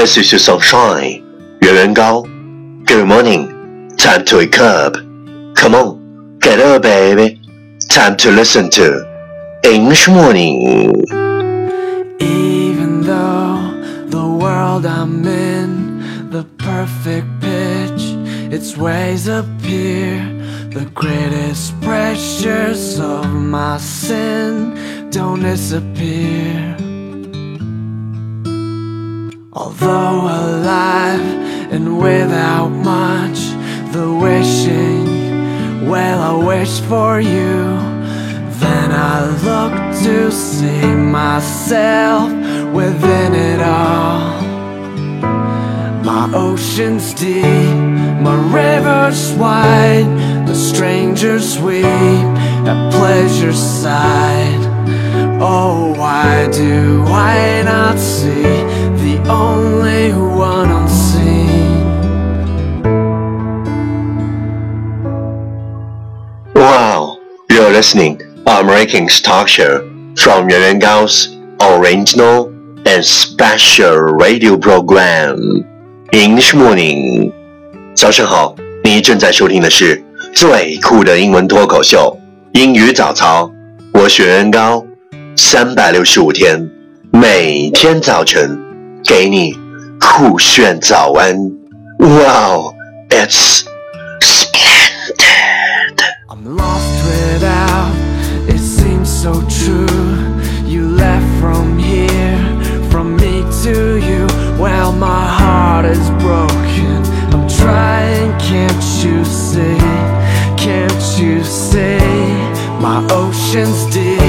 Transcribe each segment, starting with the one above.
dresses yourself shy. 原原高. Good morning. Time to wake up. Come on. Get up, baby. Time to listen to English morning. Even though the world I'm in, the perfect pitch, its ways appear. The greatest pressures of my sin don't disappear. Although alive and without much, the wishing, well, I wish for you. Then I look to see myself within it all. My ocean's deep, my river's wide, the strangers weep at pleasure's side. Oh, why do I not see only one unseen? Wow, you're listening American talk show from Yuan Yuan Gao's original and special radio program English Morning。早上好，你正在收听的是最酷的英文脱口秀英语早操。我是袁元高，三百六十五天，每天早晨 给你酷炫早安。Wow, it's splendid. I'm lost without, it seems so true. You left from here, from me to you. Well, my heart is broken. I'm trying, can't you see? Can't you see? My ocean's deep,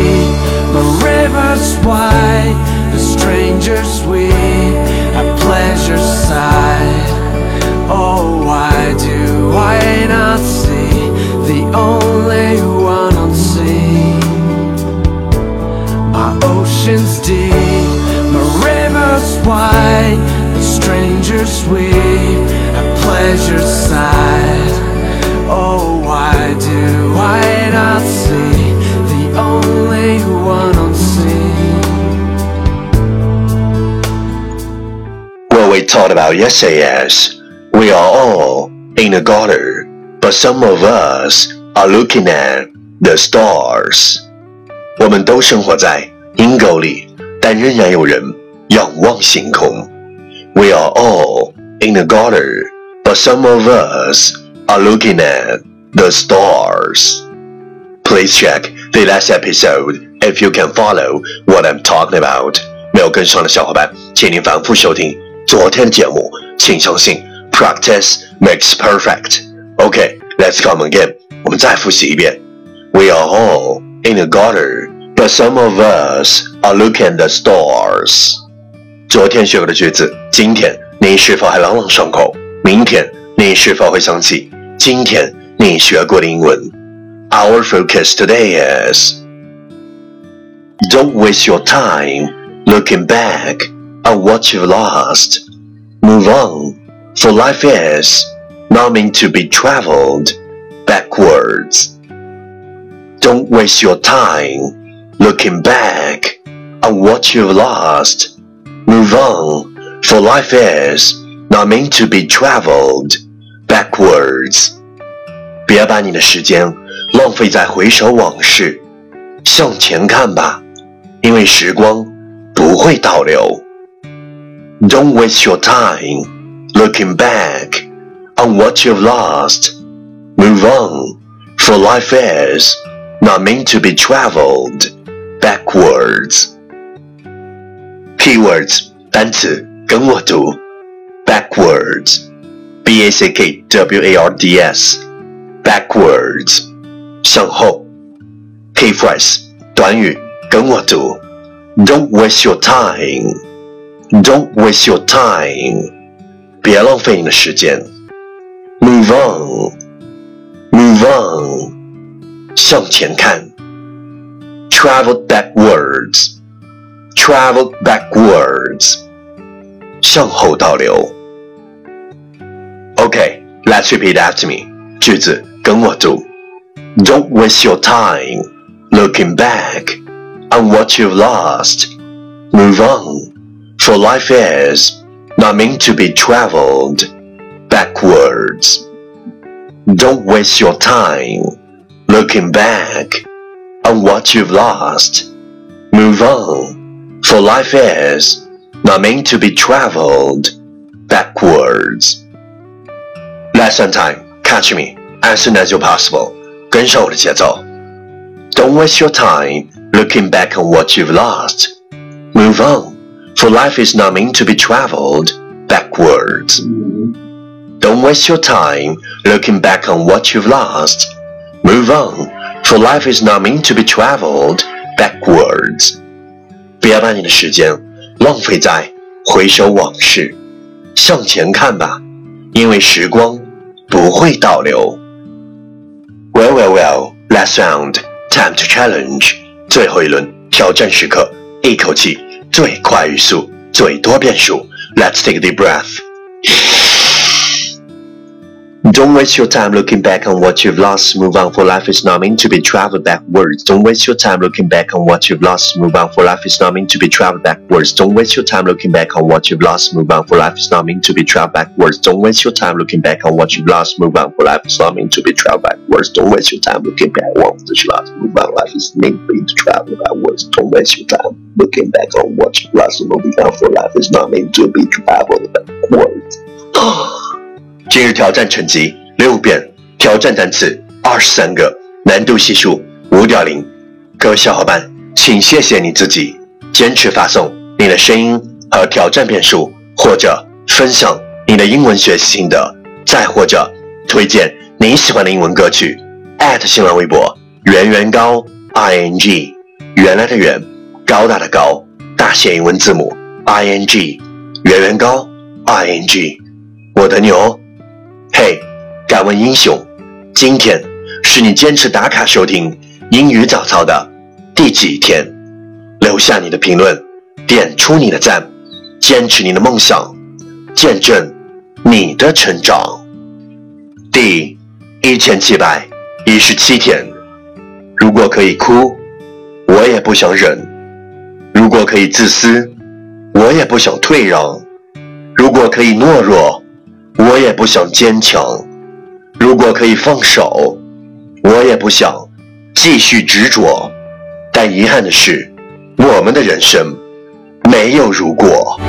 my river's wide. Strangers weep at pleasure's side. Oh, why do I not see the only one What we talked about yesterday is we are all in the gutter, but some of us are looking at the stars. 我们都生活在阴沟里，但仍然有人仰望星空。We are all in the gutter, but some of us are looking at the stars. Please check the last episode if you can follow what I'm talking about. 没有跟上的小伙伴，请您反复收听 昨天的节目。请相信，practice makes perfect. Okay, let's come again. 我们再复习一遍。We are all in the gutter, but some of us are looking at the stars. 昨天学过的句子，今天你是否还朗朗上口？明天你是否会想起今天你学过的英文？Our focus today is don't waste your time looking back on what you've lost. Move on, for life is not meant to be traveled backwards. Don't waste your time looking back on what you've lost. Move on, for life is not meant to be traveled backwards. 别把你的时间浪费在回首往事，向前看吧，因为时光不会倒流。 Don't waste your time looking back on what you've lost. Move on, for life is not meant to be traveled backwards. Keywords 单词跟我读，backwards, b a c k w a r d s, backwards 向后。Key phrase 短语跟我读，Don't waste your time. Don't waste your time. 别浪费你的时间。Move on. Move on. 向前看。Travel backwards. Travel backwards. 向后倒流。Okay, let's repeat after me. 句子跟我读。Don't waste your time looking back on what you've lost. Move on, for life is not meant to be traveled backwards. Don't waste your time looking back on what you've lost. Move on, for life is not meant to be traveled backwards. Lesson time, catch me as soon as you're possible. 跟上我的节奏。Don't waste your time looking back on what you've lost. Move on, for life is not meant to be traveled backwards. Don't waste your time looking back on what you've lost. Move on, for life is not meant to be traveled backwards. 不要把你的时间浪费在回首往事，向前看吧，因为时光不会倒流。Well, well, well. Last round, time to challenge. 最后一轮挑战时刻，一口气 最快语速，最多变数。Let's take a deep breath. Don't waste your time looking back on what you've lost. Move on, for life is not meant to be traveled backwards. Don't waste your time looking back on what you've lost. Move on, for life is not meant to be traveled backwards. Don't waste your time looking back on what you've lost. Move on, for life is not meant to be traveled backwards. Don't waste your time looking back on what you've lost. Move on, for life is not meant to be traveled backwards. Don't waste your time looking back on what you've lost. Move on, life is meant to travel backwards. Don't waste your time looking back on what you've lost. Moving on, for life is not meant to be traveled backwards. Oh. 今日挑战成绩六遍，挑战单词二十三个，难度系数五点零。各位小伙伴，请谢谢你自己，坚持发送你的声音和挑战遍数，或者分享你的英文学习心得，再或者推荐你喜欢的英文歌曲。新浪微博圆圆高 i n g，原来的圆，高大的高，大写英文字母 i n g，圆圆高 i n g，我等你哦。嘿，敢问英雄，今天是你坚持打卡收听英语早操的第几天？留下你的评论，点出你的赞，坚持你的梦想，见证你的成长。第一千七百一十七天，如果可以哭，我也不想忍；如果可以自私，我也不想退让；如果可以懦弱。我也不想坚强，如果可以放手，我也不想继续执着。但遗憾的是，我们的人生没有如果。